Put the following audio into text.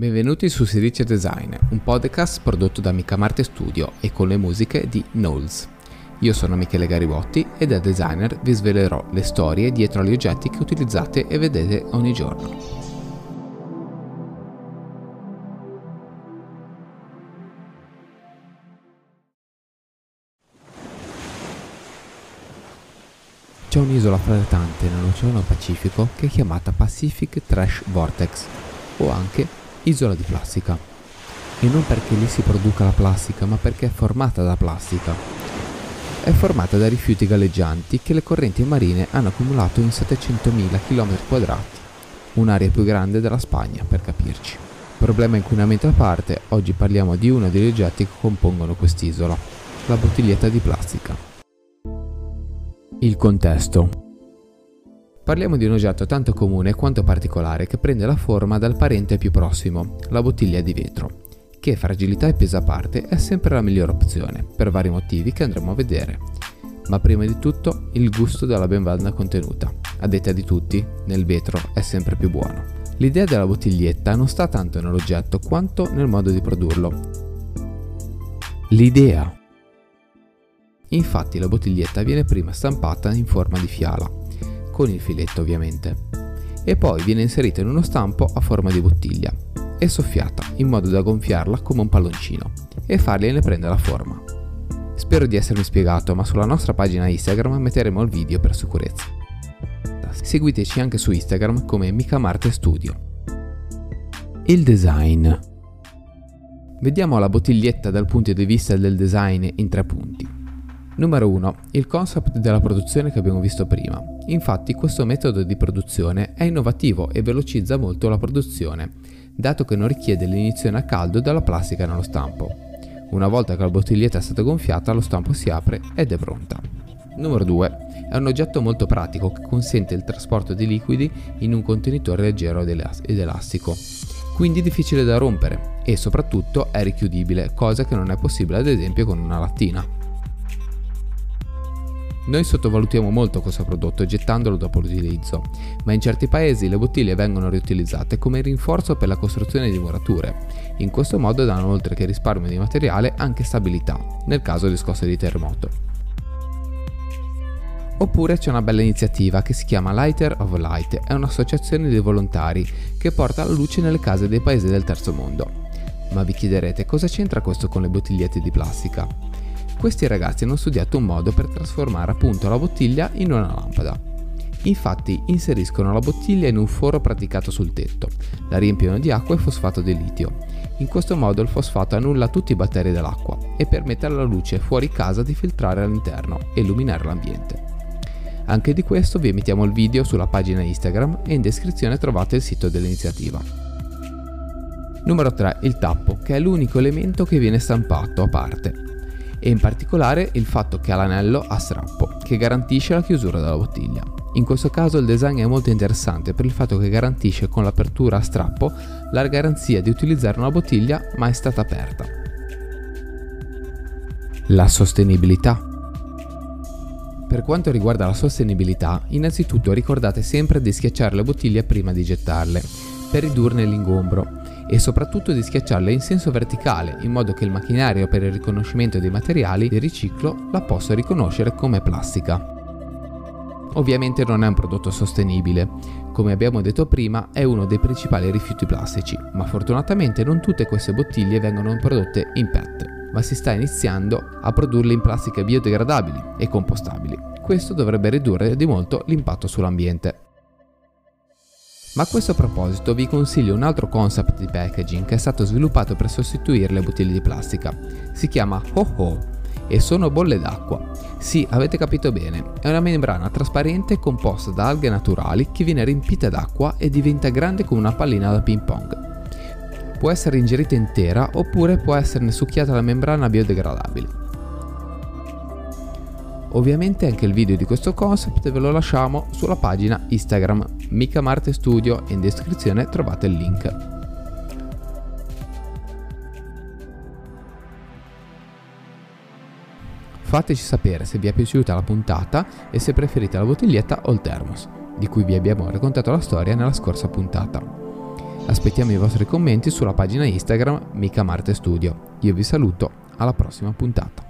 Benvenuti su Si dice Design, un podcast prodotto da Mica Marte Studio e con le musiche di Knowles. Io sono Michele Garibotti e da designer vi svelerò le storie dietro agli oggetti che utilizzate e vedete ogni giorno. C'è un'isola flottante nell'Oceano Pacifico che è chiamata Pacific Trash Vortex o anche isola di plastica. E non perché lì si produca la plastica, ma perché è formata da plastica. È formata da rifiuti galleggianti che le correnti marine hanno accumulato in 700.000 km2, un'area più grande della Spagna per capirci. Problema inquinamento a parte, oggi parliamo di uno degli oggetti che compongono quest'isola, la bottiglietta di plastica. Il contesto. Parliamo di un oggetto tanto comune quanto particolare che prende la forma dal parente più prossimo, la bottiglia di vetro, che fragilità e peso a parte è sempre la migliore opzione, per vari motivi che andremo a vedere. Ma prima di tutto il gusto della benvalda contenuta. A detta di tutti, nel vetro è sempre più buono. L'idea della bottiglietta non sta tanto nell'oggetto quanto nel modo di produrlo. L'idea Infatti la bottiglietta viene prima stampata in forma di fiala, con il filetto ovviamente, e poi viene inserita in uno stampo a forma di bottiglia e soffiata in modo da gonfiarla come un palloncino e fargliene prendere la forma. Spero di essermi spiegato, ma sulla nostra pagina Instagram metteremo il video per sicurezza. Seguiteci anche su Instagram come Micamarte Studio. Il design. Vediamo la bottiglietta dal punto di vista del design in tre punti. Numero 1. Il concept della produzione che abbiamo visto prima. Infatti questo metodo di produzione è innovativo e velocizza molto la produzione, dato che non richiede l'iniezione a caldo della plastica nello stampo. Una volta che la bottiglietta è stata gonfiata, lo stampo si apre ed è pronta. Numero 2. È un oggetto molto pratico che consente il trasporto di liquidi in un contenitore leggero ed elastico, quindi difficile da rompere e soprattutto è richiudibile, cosa che non è possibile ad esempio con una lattina. Noi sottovalutiamo molto questo prodotto gettandolo dopo l'utilizzo, ma in certi paesi le bottiglie vengono riutilizzate come rinforzo per la costruzione di murature. In questo modo danno oltre che risparmio di materiale anche stabilità, nel caso di scosse di terremoto. Oppure c'è una bella iniziativa che si chiama Lighter of Light, è un'associazione di volontari che porta la luce nelle case dei paesi del terzo mondo. Ma vi chiederete cosa c'entra questo con le bottigliette di plastica? Questi ragazzi hanno studiato un modo per trasformare appunto la bottiglia in una lampada. Infatti inseriscono la bottiglia in un foro praticato sul tetto, la riempiono di acqua e fosfato di litio. In questo modo il fosfato annulla tutti i batteri dell'acqua e permette alla luce fuori casa di filtrare all'interno e illuminare l'ambiente. Anche di questo vi emettiamo il video sulla pagina Instagram e in descrizione trovate il sito dell'iniziativa. Numero 3. Il tappo, che è l'unico elemento che viene stampato a parte e in particolare il fatto che ha l'anello a strappo, che garantisce la chiusura della bottiglia. In questo caso il design è molto interessante per il fatto che garantisce con l'apertura a strappo la garanzia di utilizzare una bottiglia mai stata aperta. La sostenibilità. Per quanto riguarda la sostenibilità, innanzitutto ricordate sempre di schiacciare le bottiglie prima di gettarle, per ridurne l'ingombro e soprattutto di schiacciarle in senso verticale in modo che il macchinario per il riconoscimento dei materiali di riciclo la possa riconoscere come plastica. Ovviamente non è un prodotto sostenibile, come abbiamo detto prima è uno dei principali rifiuti plastici, ma fortunatamente non tutte queste bottiglie vengono prodotte in PET, ma si sta iniziando a produrle in plastiche biodegradabili e compostabili. Questo dovrebbe ridurre di molto l'impatto sull'ambiente. Ma a questo proposito vi consiglio un altro concept di packaging che è stato sviluppato per sostituire le bottiglie di plastica. Si chiama Ho Ho e sono bolle d'acqua. Sì, avete capito bene, è una membrana trasparente composta da alghe naturali che viene riempita d'acqua e diventa grande come una pallina da ping pong. Può essere ingerita intera oppure può esserne succhiata la membrana biodegradabile. Ovviamente anche il video di questo concept ve lo lasciamo sulla pagina Instagram Mica Marte Studio e in descrizione trovate il link. Fateci sapere se vi è piaciuta la puntata e se preferite la bottiglietta o il thermos, di cui vi abbiamo raccontato la storia nella scorsa puntata. Aspettiamo i vostri commenti sulla pagina Instagram Mica Marte Studio. Io vi saluto, alla prossima puntata.